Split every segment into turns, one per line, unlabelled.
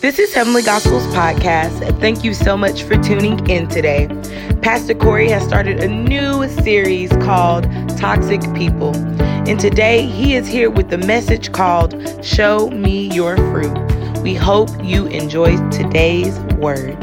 This is Heavenly Gospels Podcast. and Thank you so much for tuning in today. Pastor Corey has started a new series called Toxic People. And today he is here with the message called Show Me Your Fruit. We hope you enjoy today's word.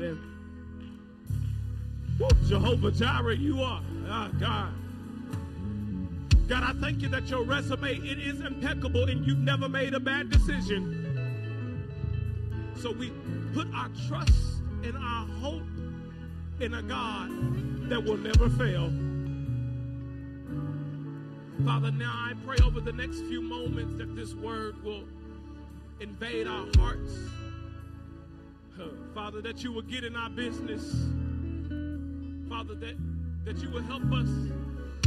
On providing. Woo, Jehovah Jireh, you are. Ah, God. God, I thank you that your resume, it is impeccable and you've never made a bad decision. So we put our trust and our hope in a God that will never fail. Father, now I pray over the next few moments that this word will invade our hearts. Father, that you will get in our business. Father, that, that you will help us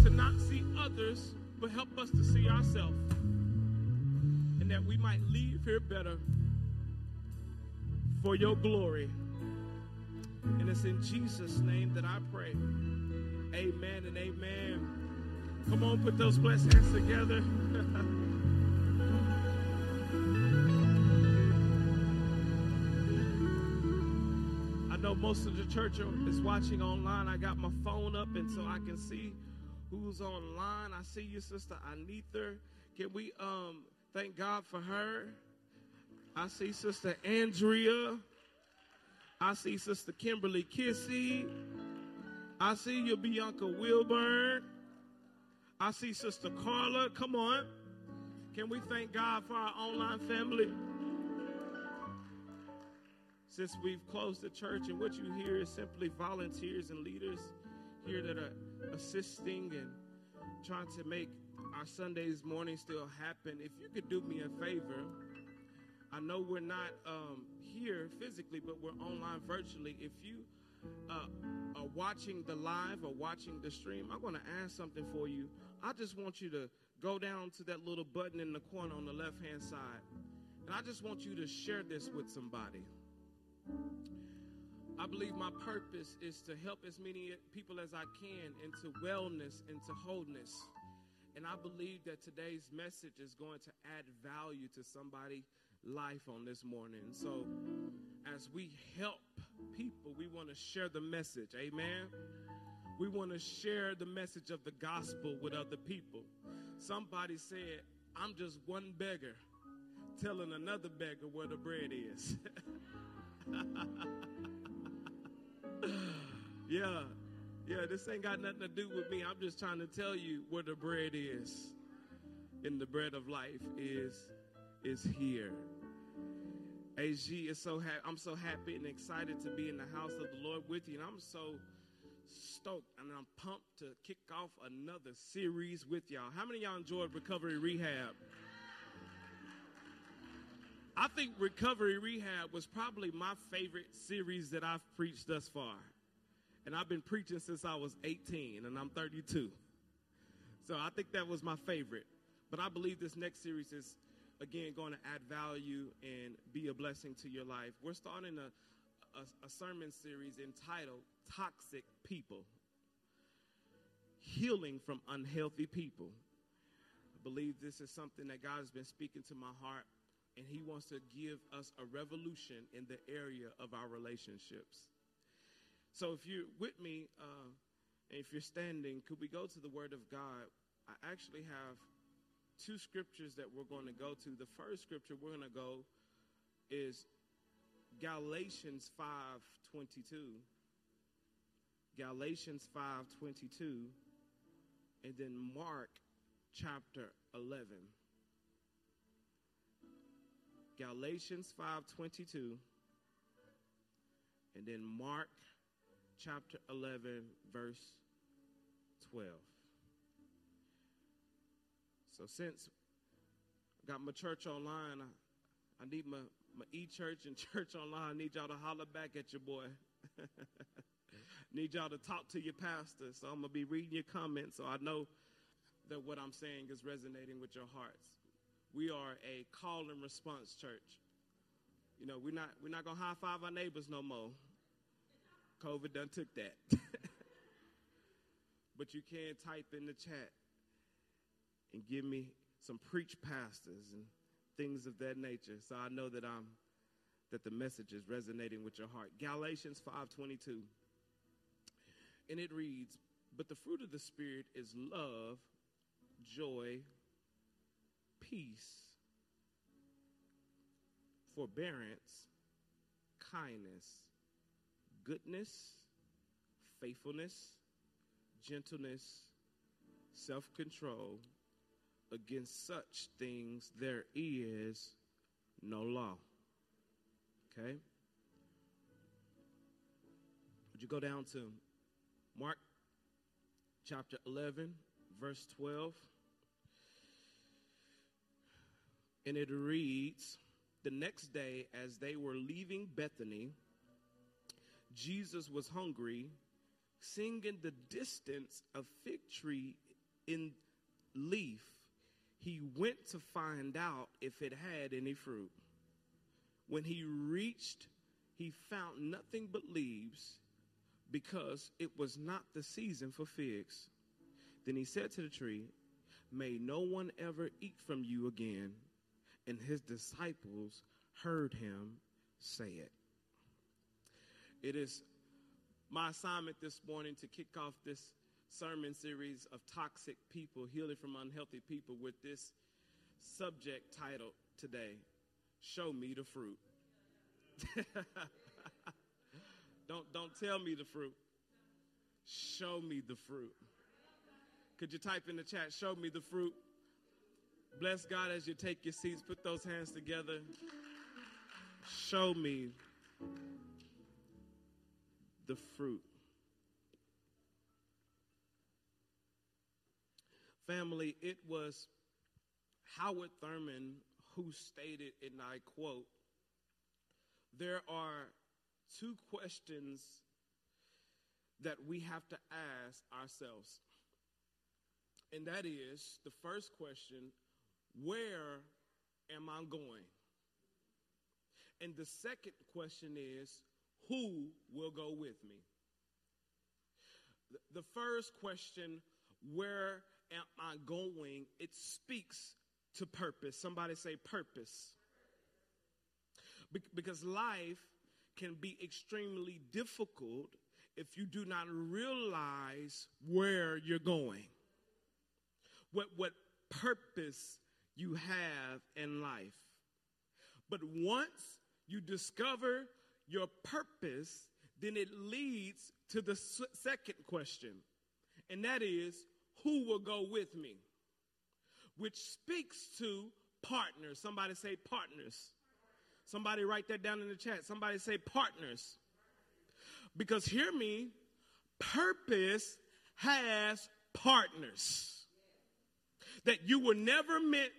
to not see others, but help us to see ourselves. And that we might leave here better for your glory. And it's in Jesus' name that I pray. Amen and amen. Come on, put those blessed hands together. most of the church is watching online. I got my phone up, and so I can see who's online. I see you, Sister Anitha. Can we um thank God for her? I see Sister Andrea. I see Sister Kimberly Kissy. I see you, Bianca Wilburn. I see Sister Carla. Come on. Can we thank God for our online family? Since we've closed the church, and what you hear is simply volunteers and leaders here that are assisting and trying to make our Sundays morning still happen. If you could do me a favor, I know we're not um, here physically, but we're online virtually. If you uh, are watching the live or watching the stream, I'm going to ask something for you. I just want you to go down to that little button in the corner on the left hand side, and I just want you to share this with somebody. I believe my purpose is to help as many people as I can into wellness, into wholeness. And I believe that today's message is going to add value to somebody's life on this morning. So, as we help people, we want to share the message. Amen. We want to share the message of the gospel with other people. Somebody said, I'm just one beggar telling another beggar where the bread is. yeah. Yeah, this ain't got nothing to do with me. I'm just trying to tell you where the bread is. And the bread of life is is here. AG is so ha- I'm so happy and excited to be in the house of the Lord with you. And I'm so stoked and I'm pumped to kick off another series with y'all. How many y'all enjoyed Recovery Rehab? I think Recovery Rehab was probably my favorite series that I've preached thus far. And I've been preaching since I was 18 and I'm 32. So I think that was my favorite. But I believe this next series is, again, going to add value and be a blessing to your life. We're starting a, a, a sermon series entitled Toxic People Healing from Unhealthy People. I believe this is something that God has been speaking to my heart and he wants to give us a revolution in the area of our relationships. So, if you're with me, uh, and if you're standing, could we go to the Word of God? I actually have two scriptures that we're going to go to. The first scripture we're going to go is Galatians 5:22. Galatians 5:22 and then Mark chapter 11. Galatians 5:22 and then Mark chapter 11 verse 12. So since I got my church online, I, I need my, my e-church and church online. I need y'all to holler back at your boy. need y'all to talk to your pastor. So I'm gonna be reading your comments so I know that what I'm saying is resonating with your hearts. We are a call and response church. You know, we're not we're not gonna high five our neighbors no more. COVID done took that. but you can type in the chat and give me some preach pastors and things of that nature. So I know that I'm that the message is resonating with your heart. Galatians 5:22. And it reads, "But the fruit of the spirit is love, joy, peace, forbearance, kindness, goodness, faithfulness, gentleness, self-control." against such things there is no law. Okay? Would you go down to Mark chapter 11, verse 12? And it reads The next day, as they were leaving Bethany, Jesus was hungry, seeing in the distance a fig tree in leaf he went to find out if it had any fruit. When he reached, he found nothing but leaves because it was not the season for figs. Then he said to the tree, May no one ever eat from you again. And his disciples heard him say it. It is my assignment this morning to kick off this sermon series of toxic people, healing from unhealthy people, with this subject title today Show Me the Fruit. don't, don't tell me the fruit. Show me the fruit. Could you type in the chat, Show me the fruit? Bless God as you take your seats. Put those hands together. Show me the fruit. Family, it was Howard Thurman who stated, and I quote, there are two questions that we have to ask ourselves. And that is the first question where am I going? And the second question is who will go with me? The first question, where am I going? It speaks to purpose. Somebody say purpose. Be- because life can be extremely difficult if you do not realize where you're going. What, what purpose you have in life. But once you discover your purpose, then it leads to the second question, and that is who will go with me? Which speaks to partners. Somebody say partners. Somebody write that down in the chat. Somebody say partners. Because hear me, purpose has partners. That you were never meant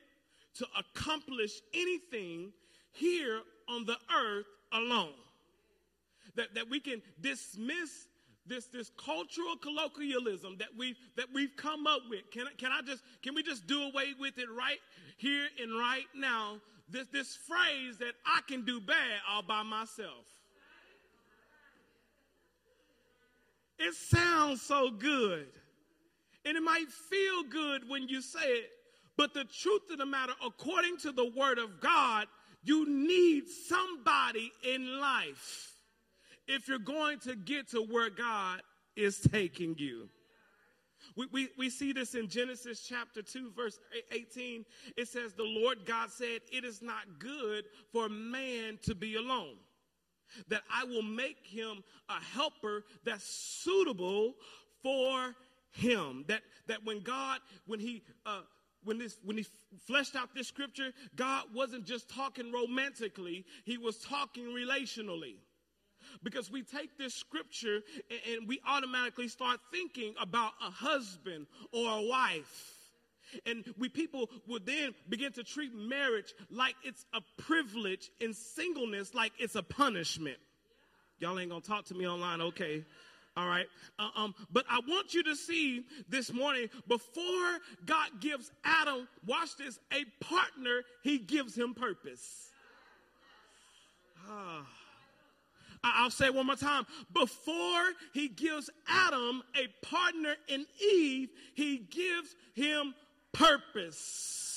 to accomplish anything here on the earth alone. That, that we can dismiss this this cultural colloquialism that we've, that we've come up with. Can can I just can we just do away with it right here and right now? This this phrase that I can do bad all by myself. It sounds so good. And it might feel good when you say it, but the truth of the matter, according to the word of God, you need somebody in life if you're going to get to where God is taking you. We, we, we see this in Genesis chapter 2, verse 18. It says, The Lord God said, It is not good for man to be alone, that I will make him a helper that's suitable for him. That, that when God, when he, uh, when this when he fleshed out this scripture, God wasn't just talking romantically, he was talking relationally because we take this scripture and, and we automatically start thinking about a husband or a wife. And we people would then begin to treat marriage like it's a privilege and singleness like it's a punishment. Y'all ain't gonna talk to me online, okay? All right. Uh, um, but I want you to see this morning before God gives Adam, watch this, a partner, he gives him purpose. Ah. I'll say one more time. Before he gives Adam a partner in Eve, he gives him purpose.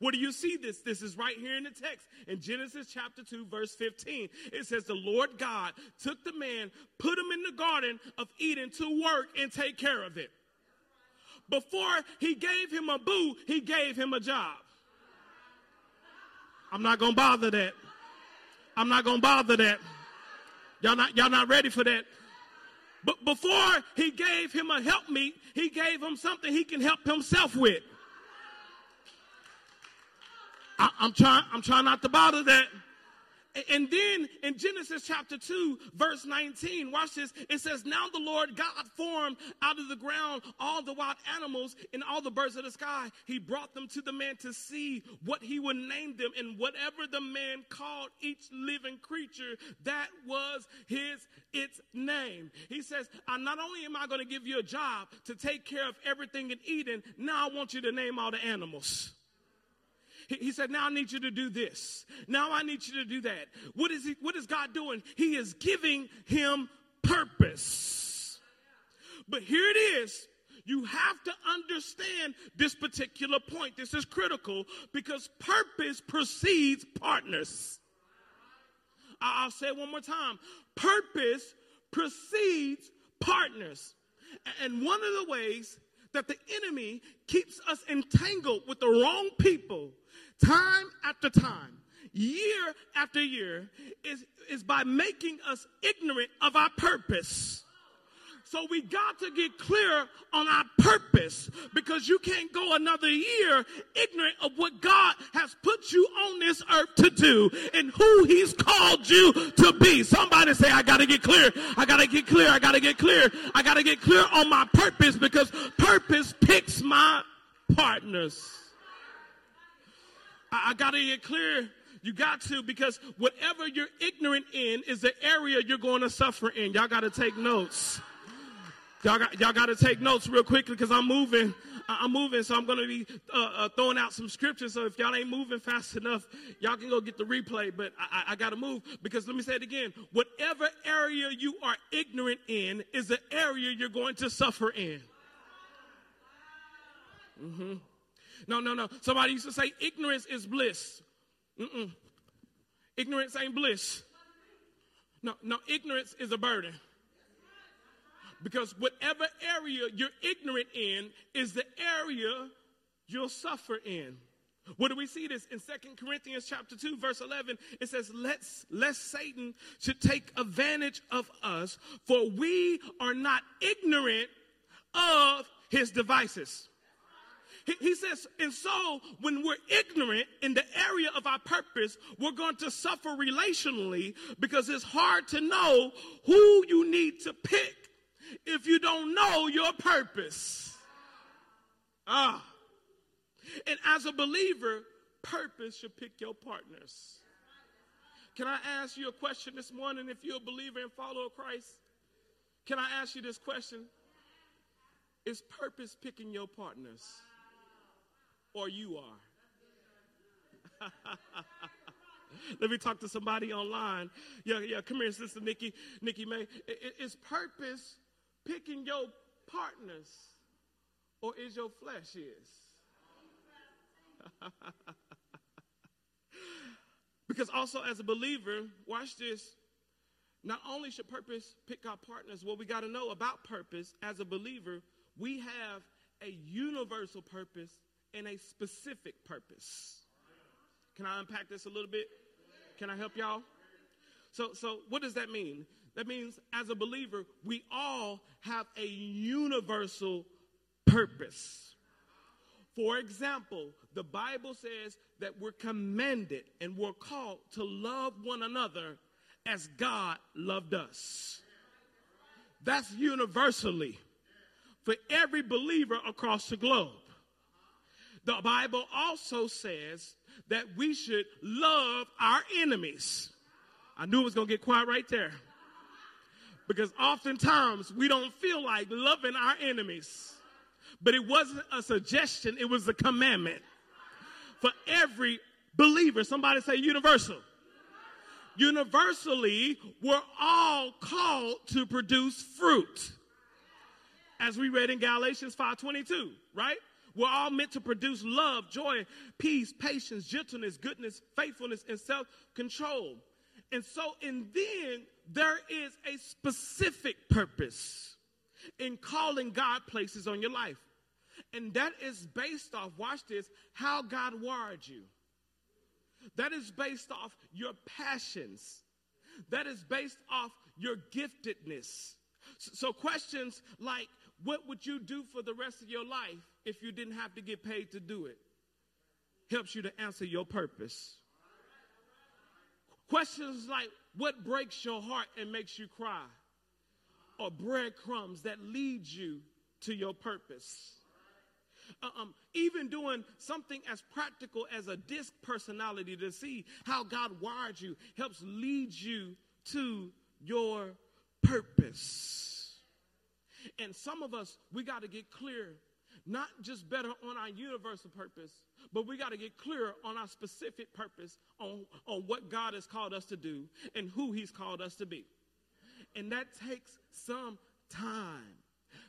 Where do you see this? This is right here in the text in Genesis chapter 2, verse 15. It says, The Lord God took the man, put him in the garden of Eden to work and take care of it. Before he gave him a boo, he gave him a job. I'm not going to bother that. I'm not going to bother that. Y'all not, y'all not ready for that. But before he gave him a helpmeet, he gave him something he can help himself with. I, am trying, I'm trying not to bother that. And then in Genesis chapter 2, verse 19, watch this. It says, Now the Lord God formed out of the ground all the wild animals and all the birds of the sky. He brought them to the man to see what he would name them. And whatever the man called each living creature, that was his, its name. He says, not only am I going to give you a job to take care of everything in Eden, now I want you to name all the animals. He said, Now I need you to do this. Now I need you to do that. What is, he, what is God doing? He is giving him purpose. But here it is. You have to understand this particular point. This is critical because purpose precedes partners. I'll say it one more time. Purpose precedes partners. And one of the ways that the enemy keeps us entangled with the wrong people time after time, year after year, is, is by making us ignorant of our purpose. So we got to get clear on our purpose because you can't go another year ignorant of what God has put you on this earth to do and who he's called you to be. Somebody say, I got to get clear. I got to get clear. I got to get clear. I got to get clear on my purpose because purpose picks my partners. I, I got to get clear. You got to because whatever you're ignorant in is the area you're going to suffer in. Y'all got to take notes. Y'all got, y'all got to take notes real quickly because I'm moving. I'm moving, so I'm going to be uh, uh, throwing out some scriptures. So if y'all ain't moving fast enough, y'all can go get the replay. But I, I, I got to move because let me say it again. Whatever area you are ignorant in is the area you're going to suffer in. Mm-hmm. No, no, no. Somebody used to say ignorance is bliss. Mm-mm. Ignorance ain't bliss. No, no, ignorance is a burden. Because whatever area you're ignorant in is the area you'll suffer in. Where do we see this? In Second Corinthians chapter 2, verse 11, it says, Let's, lest Satan should take advantage of us, for we are not ignorant of his devices. He, says, and so when we're ignorant in the area of our purpose, we're going to suffer relationally because it's hard to know who you need to pick if you don't know your purpose. Ah. And as a believer, purpose should pick your partners. Can I ask you a question this morning if you're a believer and follower of Christ? Can I ask you this question? Is purpose picking your partners? Or you are? Let me talk to somebody online. Yeah, yeah, come here, Sister Nikki, Nikki May. Is purpose picking your partners or is your flesh is? because also as a believer, watch this. Not only should purpose pick our partners, what we got to know about purpose as a believer, we have a universal purpose and a specific purpose. Can I unpack this a little bit? Can I help y'all? So, so what does that mean? That means as a believer, we all have a universal purpose. For example, the Bible says that we're commanded and we're called to love one another as God loved us. That's universally for every believer across the globe. The Bible also says that we should love our enemies. I knew it was going to get quiet right there. Because oftentimes we don't feel like loving our enemies. But it wasn't a suggestion, it was a commandment for every believer. Somebody say universal. Universally, we're all called to produce fruit. As we read in Galatians 5:22, right? We're all meant to produce love, joy, peace, patience, gentleness, goodness, faithfulness, and self-control. And so, and then there is a specific purpose in calling God places on your life. And that is based off, watch this, how God wired you. That is based off your passions. That is based off your giftedness. So, questions like, what would you do for the rest of your life if you didn't have to get paid to do it? Helps you to answer your purpose. Questions like, what breaks your heart and makes you cry? Or breadcrumbs that lead you to your purpose. Um, even doing something as practical as a disc personality to see how God wired you helps lead you to your purpose. And some of us, we got to get clear, not just better on our universal purpose, but we got to get clear on our specific purpose, on, on what God has called us to do and who He's called us to be. And that takes some time.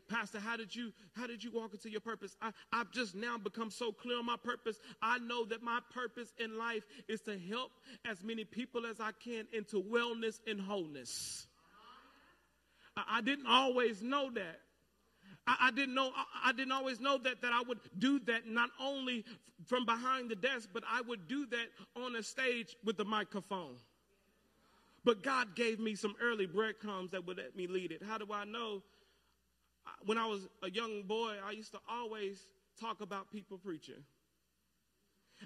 Pastor, how did you how did you walk into your purpose? I, I've just now become so clear on my purpose. I know that my purpose in life is to help as many people as I can into wellness and wholeness. I, didn't always know that. I, didn't know I, I didn't always know that that I would do that not only from behind the desk, but I would do that on a stage with the microphone. But God gave me some early breadcrumbs that would let me lead it. How do I know? When I was a young boy, I used to always talk about people preaching.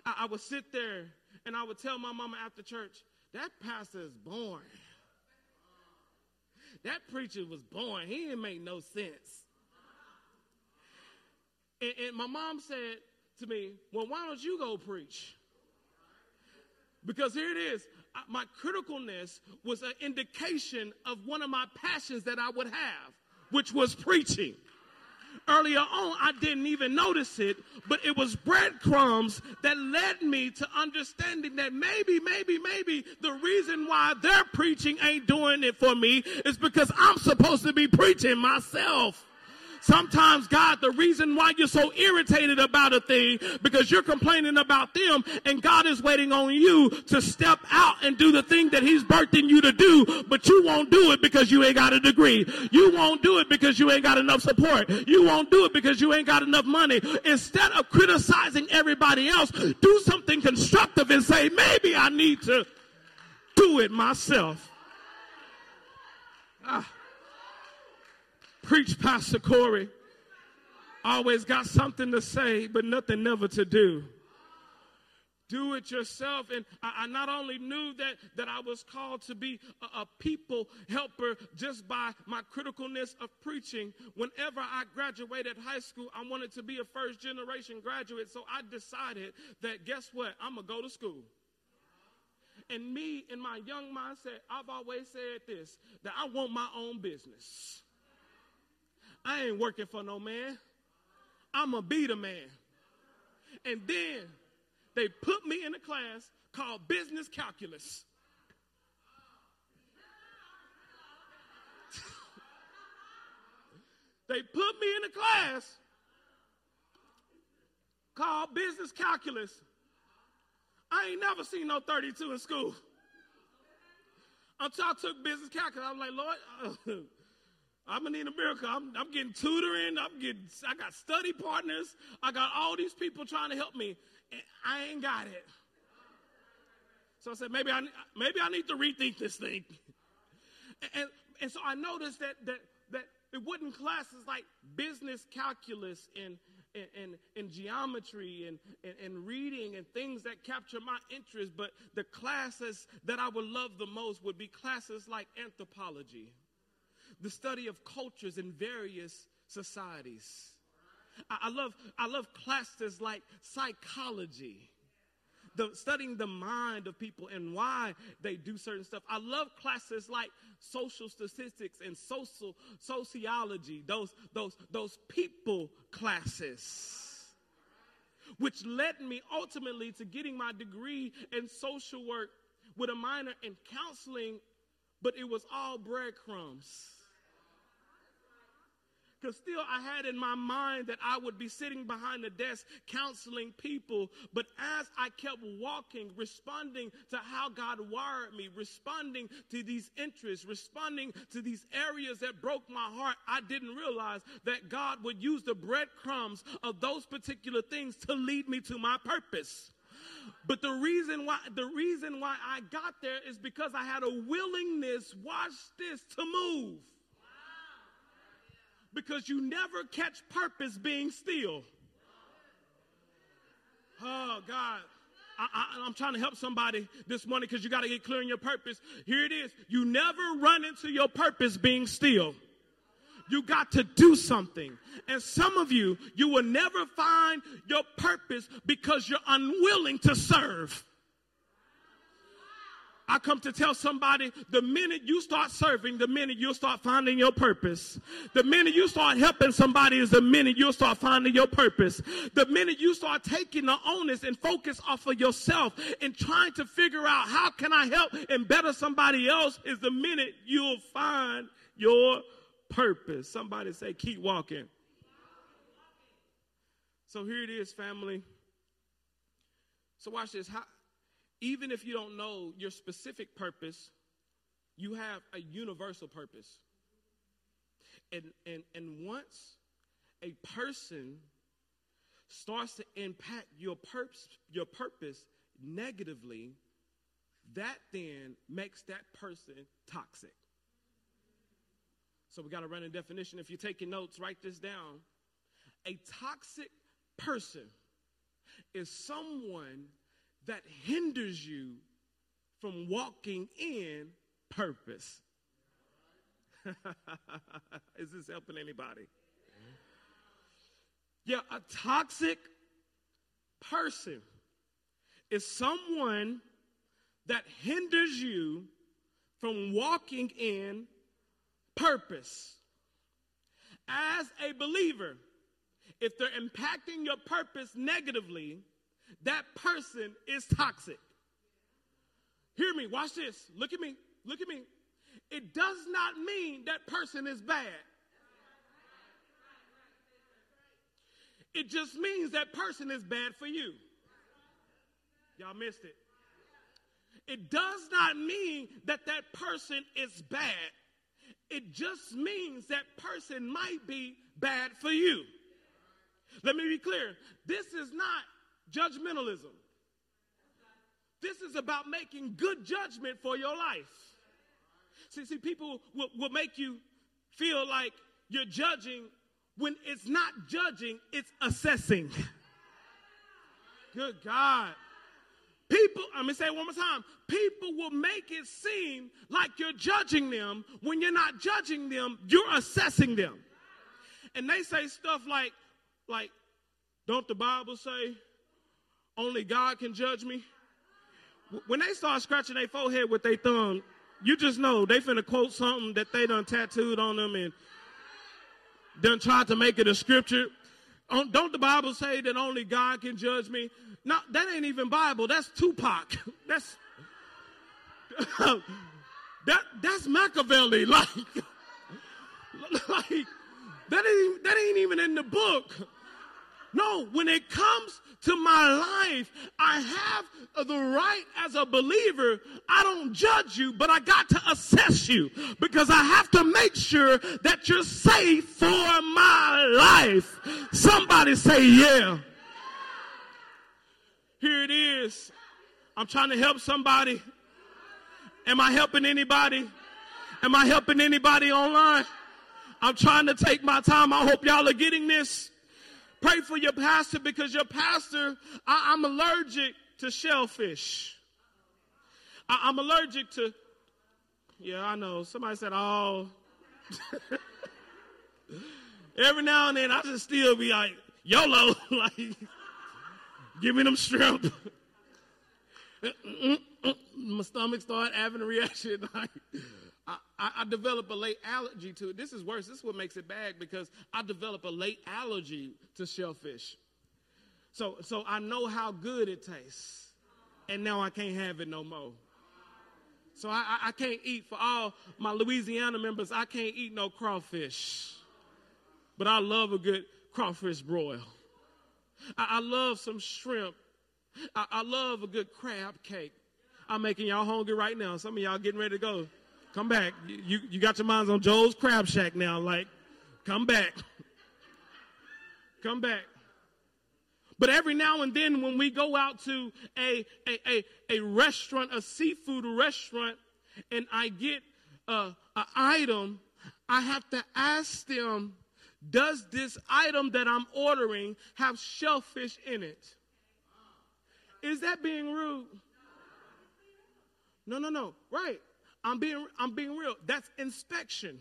I, I would sit there and I would tell my mama after church, that pastor is boring. That preacher was boring. He didn't make no sense. And, and my mom said to me, Well, why don't you go preach? Because here it is. My criticalness was an indication of one of my passions that I would have, which was preaching. Earlier on, I didn't even notice it, but it was breadcrumbs that led me to understanding that maybe, maybe, maybe the reason why they're preaching ain't doing it for me is because I'm supposed to be preaching myself. Sometimes, God, the reason why you're so irritated about a thing because you're complaining about them and God is waiting on you to step out and do the thing that He's birthing you to do, but you won't do it because you ain't got a degree. You won't do it because you ain't got enough support. You won't do it because you ain't got enough money. Instead of criticizing everybody else, do something constructive and say, maybe I need to do it myself. Ah. Preach, Pastor Corey. Always got something to say, but nothing never to do. Do it yourself. And I, I not only knew that, that I was called to be a, a people helper just by my criticalness of preaching. Whenever I graduated high school, I wanted to be a first generation graduate. So I decided that guess what? I'm going to go to school. And me, in my young mindset, I've always said this that I want my own business. I ain't working for no man. I'm going to be the man. And then they put me in a class called business calculus. they put me in a class called business calculus. I ain't never seen no 32 in school. Until I took business calculus, I was like, Lord, I'm gonna need a miracle. I'm, I'm getting tutoring. I'm getting. I got study partners. I got all these people trying to help me, and I ain't got it. So I said, maybe I maybe I need to rethink this thing. And and so I noticed that that that it wasn't classes like business calculus and and, and, and geometry and, and, and reading and things that capture my interest, but the classes that I would love the most would be classes like anthropology the study of cultures in various societies. I, love, I love classes like psychology. the, studying the mind of people and why they do certain stuff. I love classes like social statistics and social sociology, those, those, those people classes which led me ultimately to getting my degree in social work with a minor in counseling, but it was all breadcrumbs. Because still, I had in my mind that I would be sitting behind the desk counseling people. But as I kept walking, responding to how God wired me, responding to these interests, responding to these areas that broke my heart, I didn't realize that God would use the breadcrumbs of those particular things to lead me to my purpose. But the reason why the reason why I got there is because I had a willingness, watch this, to move because you never catch purpose being still. Oh, God. I, am trying to help somebody this morning because you got to get clear on your purpose. Here it is. You never run into your purpose being still. You got to do something. And some of you, you will never find your purpose because you're unwilling to serve. I come to tell somebody the minute you start serving, the minute you'll start finding your purpose. The minute you start helping somebody is the minute you'll start finding your purpose. The minute you start taking the onus and focus off of yourself and trying to figure out how can I help and better somebody else is the minute you'll find your purpose. Somebody say, keep walking. So here it is, family. So watch this. How, even if you don't know your specific purpose, you have a universal purpose. And, and, and once a person starts to impact your, purpose, your purpose negatively, that then makes that person toxic. So we got to run a definition. If you're taking notes, write this down. A toxic person is someone that hinders you from walking in purpose. Is this helping anybody? Yeah, a toxic person is someone that hinders you from walking in purpose. As a believer, if they're impacting your purpose negatively, that person is toxic. Hear me, watch this. Look at me, look at me. It does not mean that person is bad. It just means that person is bad for you. Y'all missed it. It does not mean that that person is bad. It just means that person might be bad for you. Let me be clear. This is not judgmentalism. This is about making good judgment for your life. See, see, people will, will make you feel like you're judging when it's not judging, it's assessing. Good God. People, I'm gonna say it one more time. People will make it seem like you're judging them when you're not judging them, you're assessing them. And they say stuff like, like, don't the Bible say only God can judge me. When they start scratching their forehead with their thumb, you just know they finna quote something that they done tattooed on them and done tried to make it a scripture. Don't the Bible say that only God can judge me? No, that ain't even Bible. That's Tupac. That's that that's Machiavelli. Like, like that ain't that ain't even in the book. No, when it comes to my life, I have the right as a believer. I don't judge you, but I got to assess you because I have to make sure that you're safe for my life. Somebody say, yeah. Here it is. I'm trying to help somebody. Am I helping anybody? Am I helping anybody online? I'm trying to take my time. I hope y'all are getting this. Pray for your pastor because your pastor, I, am allergic to shellfish. I, am allergic to, yeah, I know. Somebody said, oh. Every now and then I just still be like, YOLO, like, give me them shrimp. my stomach started having a reaction. I, I, I develop a late allergy to it. This is worse. This is what makes it bad because I develop a late allergy to shellfish. So, so I know how good it tastes, and now I can't have it no more. So I, I, can't eat for all my Louisiana members. I can't eat no crawfish, but I love a good crawfish broil. I, I love some shrimp. I, I love a good crab cake. I'm making y'all hungry right now. Some of y'all getting ready to go. Come back. You, you, got your minds on Joe's Crab Shack now. Like, come back. come back. But every now and then, when we go out to a, a, a, a restaurant, a seafood restaurant, and I get uh, an item, I have to ask them, does this item that I'm ordering have shellfish in it? Is that being rude? No, no, no. Right. I'm being I'm being real. That's inspection.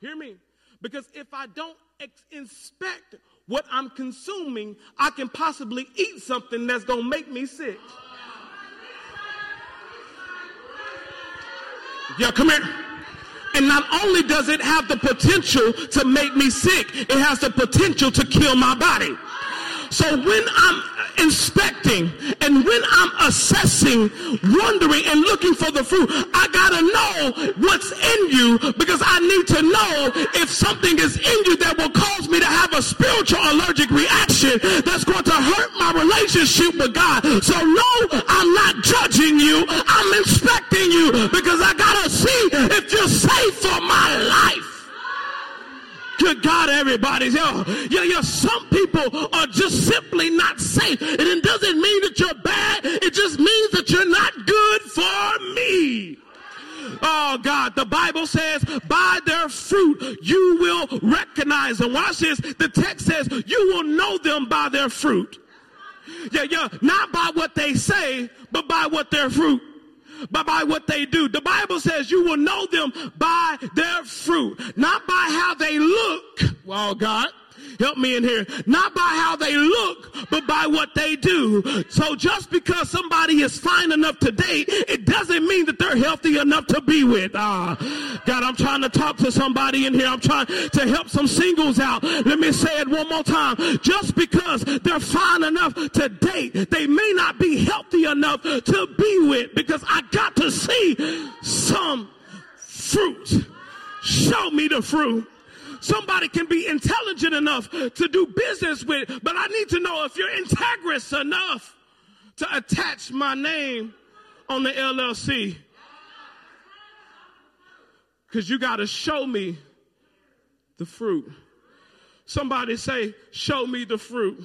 Hear me? Because if I don't ex- inspect what I'm consuming, I can possibly eat something that's going to make me sick. Yeah, come here. And not only does it have the potential to make me sick, it has the potential to kill my body. So when I'm inspecting and when I'm assessing, wondering and looking for the fruit, I gotta know what's in you because I need to know if something is in you that will cause me to have a spiritual allergic reaction that's going to hurt my relationship with God. So no, I'm not judging you. I'm inspecting you because I gotta see if you're safe for my life. Good God, everybody. Yo, yo, yo, some people are just simply not safe. And it doesn't mean that you're bad. It just means that you're not good for me. Oh God, the Bible says, by their fruit you will recognize them. Watch this. The text says, you will know them by their fruit. Yeah, yeah, not by what they say, but by what their fruit but by what they do. The Bible says you will know them by their fruit, not by how they look. Well, God, Help me in here. Not by how they look, but by what they do. So just because somebody is fine enough to date, it doesn't mean that they're healthy enough to be with. Ah, God, I'm trying to talk to somebody in here. I'm trying to help some singles out. Let me say it one more time. Just because they're fine enough to date, they may not be healthy enough to be with because I got to see some fruit. Show me the fruit somebody can be intelligent enough to do business with, but I need to know if you're integrous enough to attach my name on the LLC. Because you got to show me the fruit. Somebody say, Show me the fruit.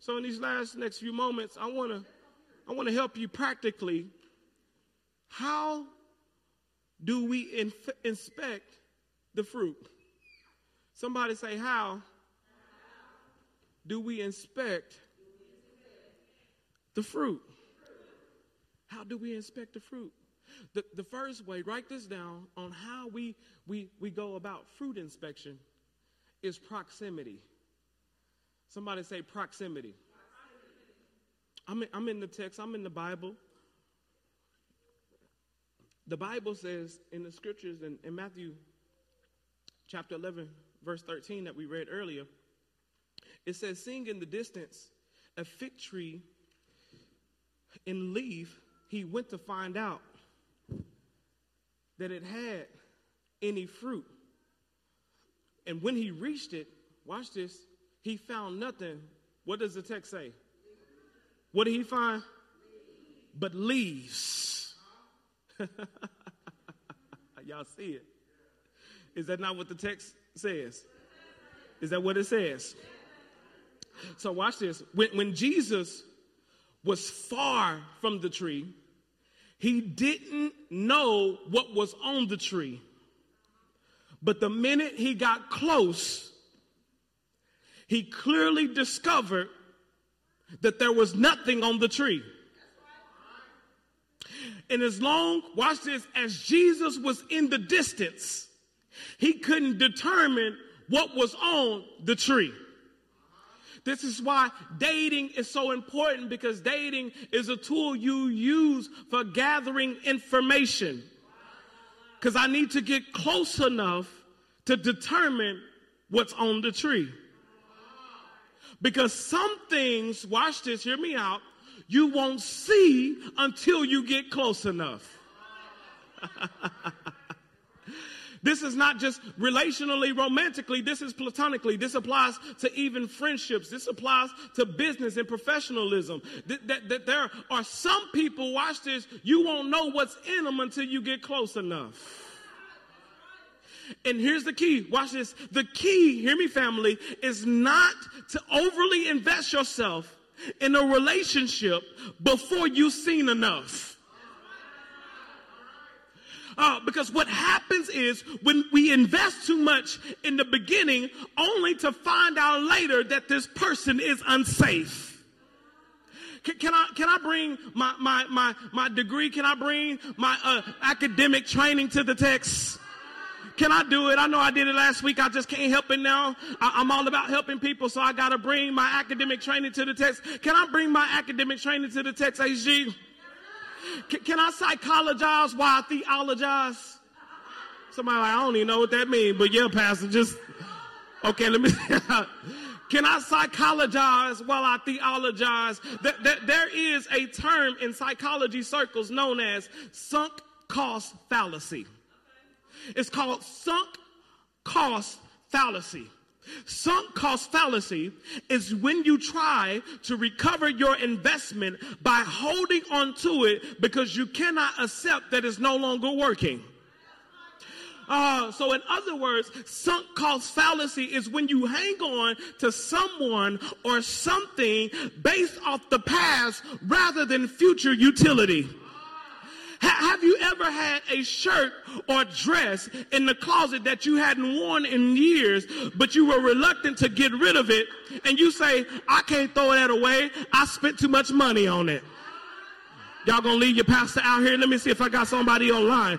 So in these last next few moments, I want to I want to help you practically. How do we inf- inspect the fruit. Somebody say, How do we inspect the fruit? How do we inspect the fruit? The, the first way, write this down on how we, we, we go about fruit inspection is proximity. Somebody say proximity. I'm in, I'm in the text, I'm in the Bible. The Bible says in the scriptures in, in Matthew chapter 11, verse 13 that we read earlier, it says, Seeing in the distance a fig tree in leaf, he went to find out that it had any fruit. And when he reached it, watch this, he found nothing. What does the text say? What did he find? But leaves. Y'all see it. Is that not what the text says? Is that what it says? So watch this. When, when Jesus was far from the tree, he didn't know what was on the tree. But the minute he got close, he clearly discovered that there was nothing on the tree. And as long, watch this, as Jesus was in the distance, he couldn't determine what was on the tree. This is why dating is so important because dating is a tool you use for gathering information. Because I need to get close enough to determine what's on the tree. Because some things, watch this, hear me out, you won't see until you get close enough. This is not just relationally, romantically. This is platonically. This applies to even friendships. This applies to business and professionalism. That, that, that there are some people, watch this, you won't know what's in them until you get close enough. And here's the key. Watch this. The key, hear me, family, is not to overly invest yourself in a relationship before you've seen enough. Uh, because what happens is when we invest too much in the beginning, only to find out later that this person is unsafe. Can, can I can I bring my my my my degree? Can I bring my uh, academic training to the text? Can I do it? I know I did it last week. I just can't help it now. I, am all about helping people, so I got to bring my academic training to the text. Can I bring my academic training to the text, AG? Can, can I psychologize while I theologize? Somebody like, I don't even know what that means, but yeah, Pastor, just, okay, let me, can I psychologize while I theologize? That, that there is a term in psychology circles known as sunk cost fallacy. It's called sunk cost fallacy. Sunk cost fallacy is when you try to recover your investment by holding on to it because you cannot accept that it's no longer working. Uh, so, in other words, sunk cost fallacy is when you hang on to someone or something based off the past rather than future utility. Have you ever had a shirt or dress in the closet that you hadn't worn in years, but you were reluctant to get rid of it? And you say, I can't throw that away. I spent too much money on it. Y'all gonna leave your pastor out here? Let me see if I got somebody online.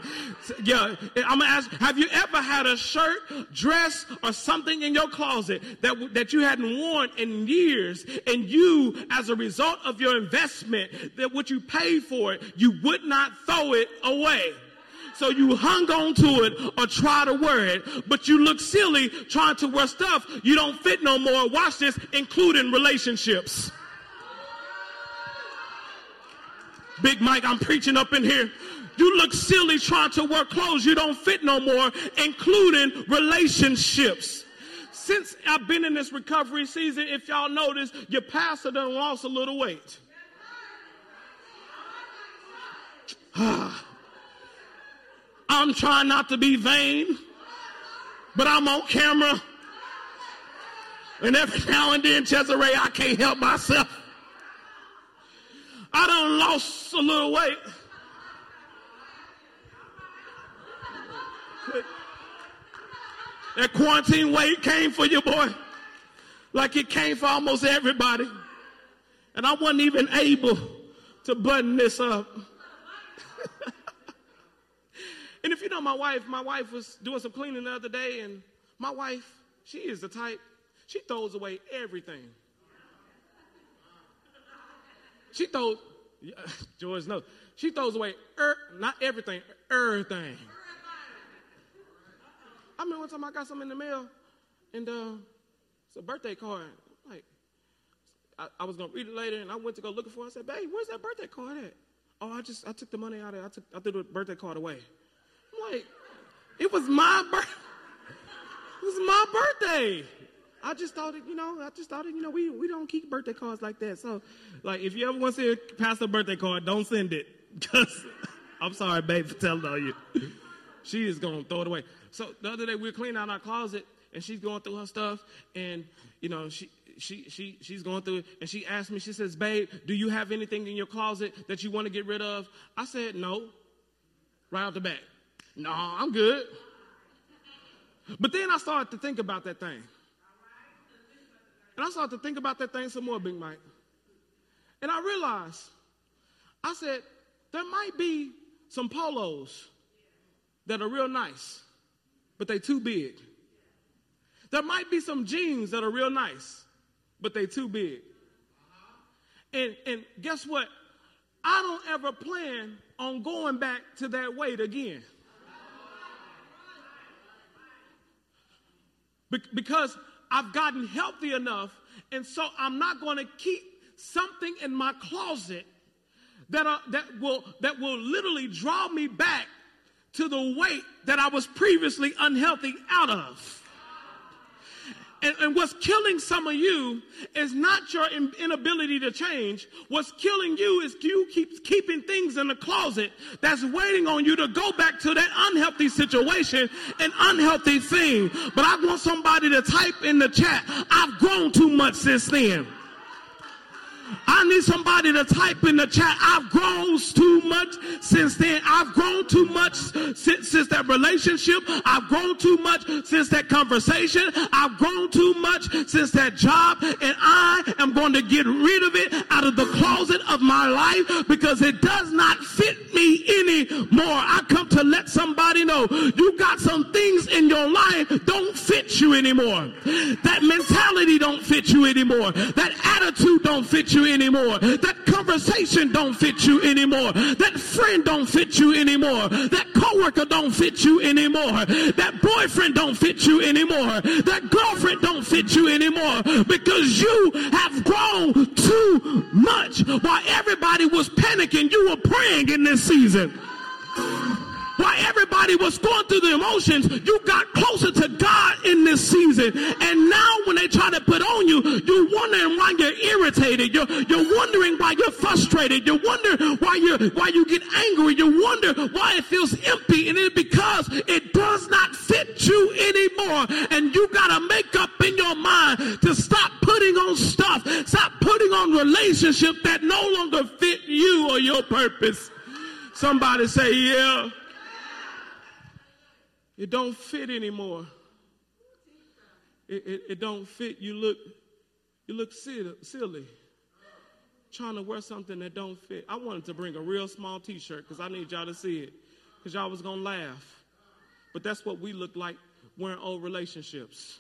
Yeah, I'm gonna ask, have you ever had a shirt, dress, or something in your closet that, that you hadn't worn in years, and you, as a result of your investment, that what you paid for it, you would not throw it away. So you hung on to it or try to wear it, but you look silly trying to wear stuff you don't fit no more. Watch this, including relationships. Big Mike, I'm preaching up in here. You look silly trying to wear clothes you don't fit no more, including relationships. Since I've been in this recovery season, if y'all notice, your pastor done lost a little weight. I'm trying not to be vain, but I'm on camera. And every now and then, Cesare, I can't help myself. I done lost a little weight. That quarantine weight came for you, boy. Like it came for almost everybody. And I wasn't even able to button this up. and if you know my wife, my wife was doing some cleaning the other day, and my wife, she is the type, she throws away everything. She throws, George knows, she throws away, er, not everything, everything. I remember one time I got something in the mail, and uh, it's a birthday card. I'm Like, I, I, was gonna read it later, and I went to go looking for it. I said, "Babe, where's that birthday card at?" Oh, I just I took the money out of it. I took I threw the birthday card away. I'm like, it was my birthday. It was my birthday. I just thought it, you know, I just thought it, you know, we, we don't keep birthday cards like that. So, like, if you ever want to pass a birthday card, don't send it. Because, I'm sorry, babe, for telling on you. she is going to throw it away. So, the other day, we were cleaning out our closet, and she's going through her stuff, and, you know, she, she, she, she's going through it, and she asked me, she says, babe, do you have anything in your closet that you want to get rid of? I said, no. Right off the bat. No, I'm good. But then I started to think about that thing. And I started to think about that thing some more, Big Mike. And I realized, I said, there might be some polos that are real nice, but they too big. There might be some jeans that are real nice, but they too big. And, and guess what? I don't ever plan on going back to that weight again. Be- because I've gotten healthy enough, and so I'm not going to keep something in my closet that, are, that, will, that will literally draw me back to the weight that I was previously unhealthy out of. And, and, what's killing some of you is not your in, inability to change. What's killing you is you keep keeping things in the closet that's waiting on you to go back to that unhealthy situation and unhealthy thing. But I want somebody to type in the chat, I've grown too much since then. I need somebody to type in the chat. I've grown too much since then. I've grown too much since, since that relationship. I've grown too much since that conversation. I've grown too much since that job. And I am going to get rid of it out of the closet of my life because it does not fit me anymore. I come to let somebody know you got some things in your life don't fit you anymore. That mentality don't fit you anymore. That attitude don't fit you anymore. That conversation don't fit you anymore. That friend don't fit you anymore. That coworker don't fit you anymore. That boyfriend don't fit you anymore. That girlfriend don't fit you anymore because you have grown too much. While everybody was panicking, you were praying in this season. While everybody was going through the emotions, you got closer to God in this season. And now when they try to put on you, you're wondering why you're irritated. You're, you're wondering why you're frustrated. You wonder why you why you get angry. You wonder why it feels empty. And it's because it does not fit you anymore. And you got to make up in your mind to stop putting on stuff. Stop putting on relationships that no longer fit you or your purpose. Somebody say, yeah. It don't fit anymore. It, it, it don't fit. You look, you look silly. Trying to wear something that don't fit. I wanted to bring a real small t-shirt because I need y'all to see it. Because y'all was gonna laugh. But that's what we look like wearing old relationships.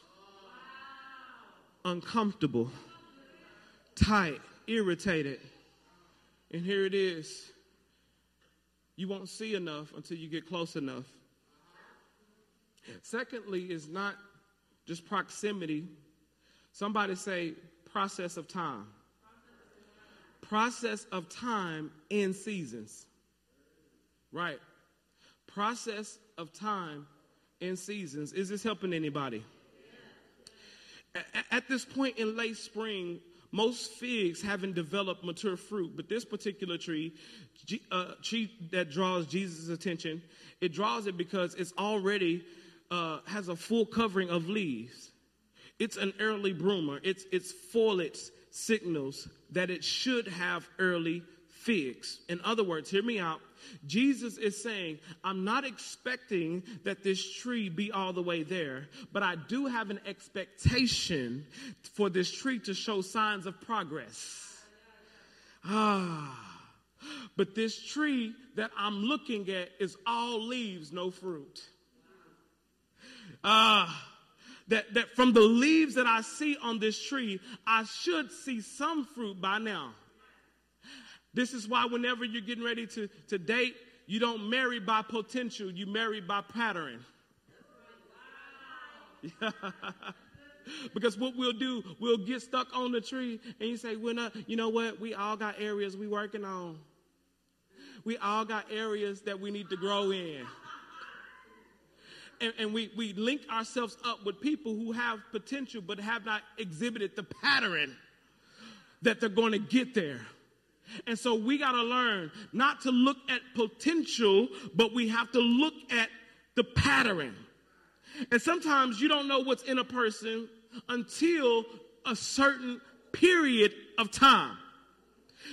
Uncomfortable, tight, irritated. And here it is. You won't see enough until you get close enough. Secondly, is not just proximity. Somebody say process of time. Process of time in seasons. Right. Process of time in seasons. Is this helping anybody? At this point in late spring, most figs haven't developed mature fruit, but this particular tree, uh, tree that draws Jesus' attention, it draws it because it's already uh, has a full covering of leaves. It's an early bloomer. It's, its foliage signals that it should have early figs. In other words, hear me out. Jesus is saying, I'm not expecting that this tree be all the way there, but I do have an expectation for this tree to show signs of progress. Ah. But this tree that I'm looking at is all leaves, no fruit uh, that, that from the leaves that I see on this tree, I should see some fruit by now. This is why whenever you're getting ready to, to date, you don't marry by potential, you marry by pattern. because what we'll do, we'll get stuck on the tree and you say, we're not, you know what? We all got areas we working on. We all got areas that we need to grow in and, and, we, we link ourselves up with people who have potential but have not exhibited the pattern that they're going to get there. And so we got to learn not to look at potential, but we have to look at the pattern. And sometimes you don't know what's in a person until a certain period of time.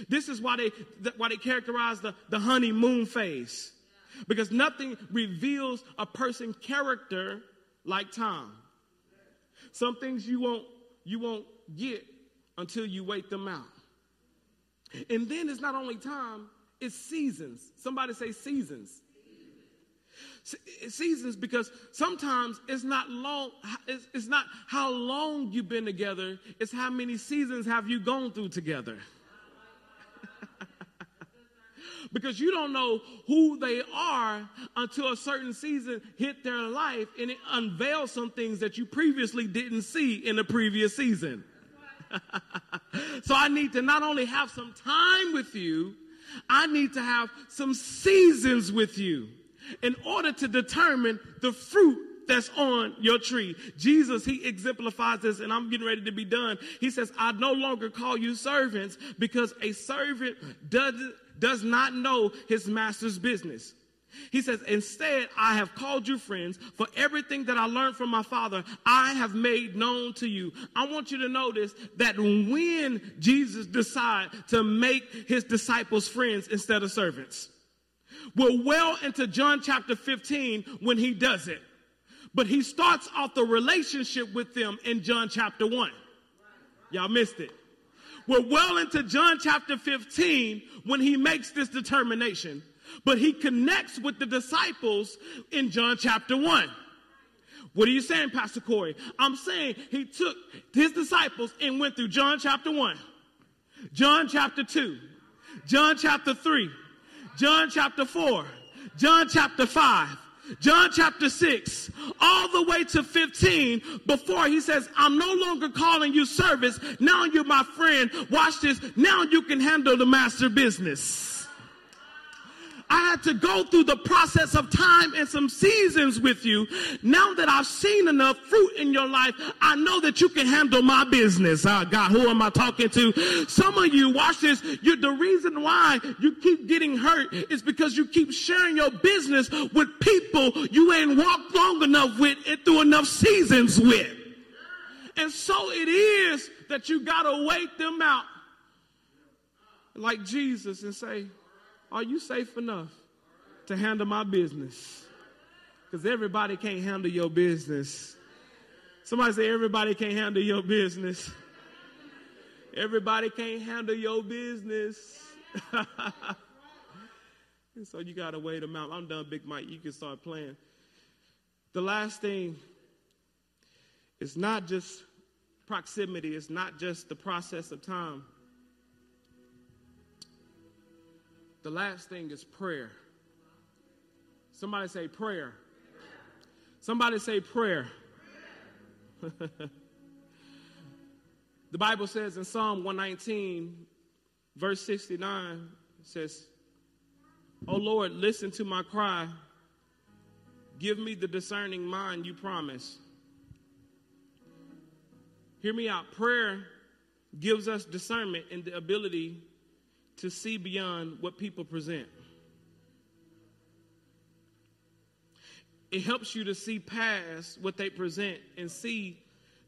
This is why they why they characterize the, the honeymoon phase because nothing reveals a person's character like time. Some things you won't you won't get until you wait them out. And then it's not only time, it's seasons. Somebody say seasons. seasons because sometimes it's not long it's, it's, not how long you've been together it's how many seasons have you gone through together because you don't know who they are until a certain season hit their life and it unveils some things that you previously didn't see in the previous season so i need to not only have some time with you i need to have some seasons with you in order to determine the fruit that's on your tree. Jesus, he exemplifies this, and I'm getting ready to be done. He says, I no longer call you servants because a servant does, does not know his master's business. He says, Instead, I have called you friends, for everything that I learned from my father, I have made known to you. I want you to notice that when Jesus decided to make his disciples friends instead of servants, we're well into John chapter 15 when he does it. But he starts off the relationship with them in John chapter 1. Y'all missed it. We're well into John chapter 15 when he makes this determination. But he connects with the disciples in John chapter 1. What are you saying, Pastor Corey? I'm saying he took his disciples and went through John chapter 1, John chapter 2, John chapter 3, John chapter 4, John chapter 5, John chapter 6, all the way to 15, before he says, I'm no longer calling you service. Now you're my friend. Watch this. Now you can handle the master business. I had to go through the process of time and some seasons with you. Now that I've seen enough fruit in your life, I know that you can handle my business. Oh, God, who am I talking to? Some of you, watch this. You're, the reason why you keep getting hurt is because you keep sharing your business with people you ain't walked long enough with and through enough seasons with. And so it is that you got to wait them out like Jesus and say, are you safe enough to handle my business? Because everybody can't handle your business. Somebody say, everybody can't handle your business. Everybody can't handle your business. and so you got to wait them out. I'm done, Big Mike. You can start playing. The last thing is not just proximity, it's not just the process of time. The last thing is prayer. Somebody say prayer. Somebody say prayer. the Bible says in Psalm 119, verse 69, says, Oh Lord, listen to my cry. Give me the discerning mind you promise. Hear me out. Prayer gives us discernment and the ability to see beyond what people present. It helps you to see past what they present and see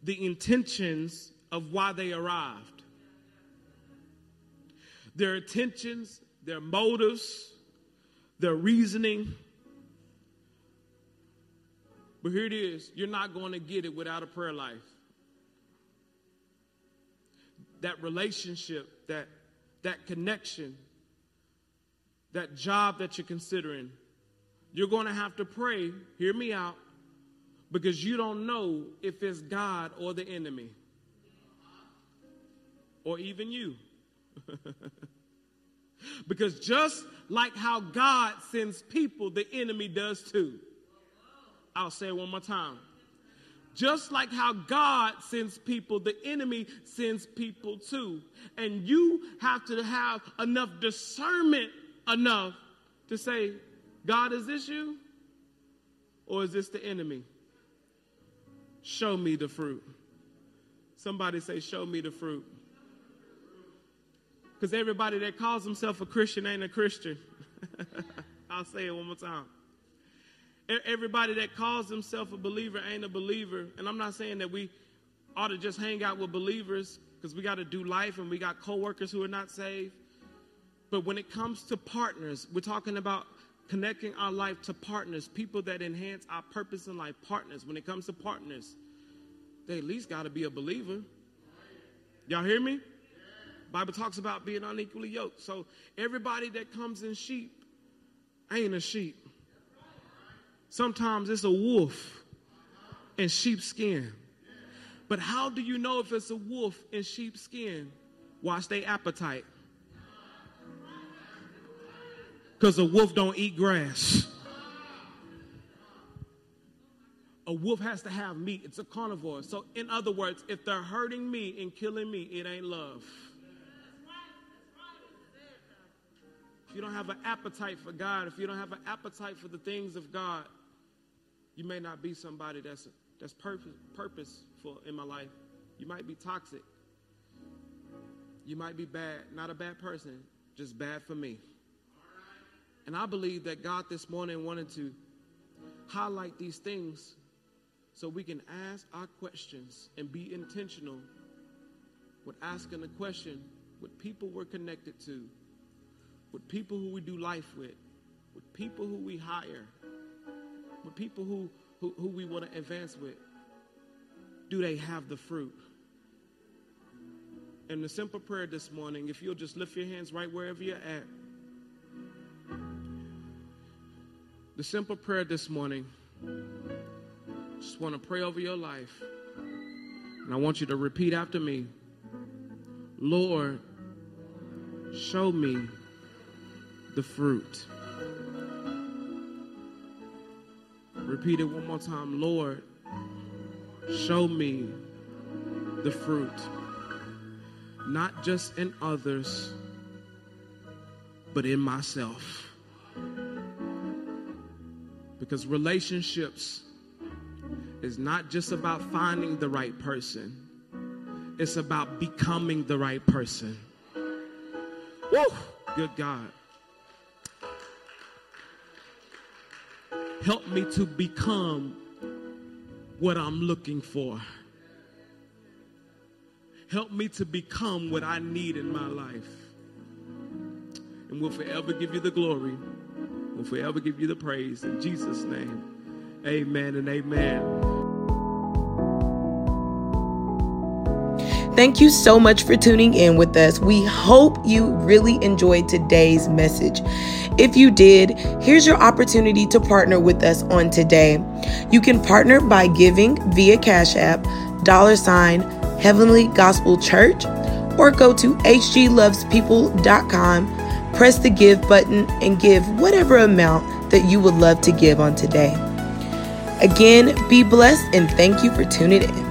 the intentions of why they arrived. Their intentions, their motives, their reasoning. But here it is you're not going to get it without a prayer life. That relationship, that that connection, that job that you're considering, you're going to have to pray, hear me out, because you don't know if it's God or the enemy, or even you. because just like how God sends people, the enemy does too. I'll say it one more time. Just like how God sends people, the enemy sends people too. And you have to have enough discernment enough to say, God, is this you? Or is this the enemy? Show me the fruit. Somebody say, Show me the fruit. Because everybody that calls himself a Christian ain't a Christian. I'll say it one more time. Everybody that calls himself a believer ain't a believer. And I'm not saying that we ought to just hang out with believers because we got to do life and we got coworkers who are not saved. But when it comes to partners, we're talking about connecting our life to partners, people that enhance our purpose in life, partners. When it comes to partners, they at least got to be a believer. Y'all hear me? Bible talks about being unequally yoked. So everybody that comes in sheep ain't a sheep. Sometimes it's a wolf in sheepskin. But how do you know if it's a wolf in sheepskin? Watch their appetite. Because a wolf don't eat grass. A wolf has to have meat. It's a carnivore. So, in other words, if they're hurting me and killing me, it ain't love. If you don't have an appetite for God, if you don't have an appetite for the things of God, you may not be somebody that's that's purpose, purposeful in my life. You might be toxic. You might be bad, not a bad person, just bad for me. And I believe that God this morning wanted to highlight these things so we can ask our questions and be intentional with asking the question with people we're connected to, with people who we do life with, with people who we hire, with people who who, who we want to advance with, do they have the fruit? And the simple prayer this morning, if you'll just lift your hands right wherever you're at. The simple prayer this morning, just want to pray over your life. And I want you to repeat after me Lord, show me the fruit. Repeat it one more time. Lord, show me the fruit, not just in others, but in myself. Because relationships is not just about finding the right person, it's about becoming the right person. Woo! Good God. Help me to become what I'm looking for. Help me to become what I need in my life. And we'll forever give you the glory. We'll forever give you the praise. In Jesus' name, amen and amen.
Thank you so much for tuning in with us. We hope you really enjoyed today's message. If you did, here's your opportunity to partner with us on today. You can partner by giving via Cash App, dollar sign, Heavenly Gospel Church, or go to hglovespeople.com, press the give button, and give whatever amount that you would love to give on today. Again, be blessed and thank you for tuning in.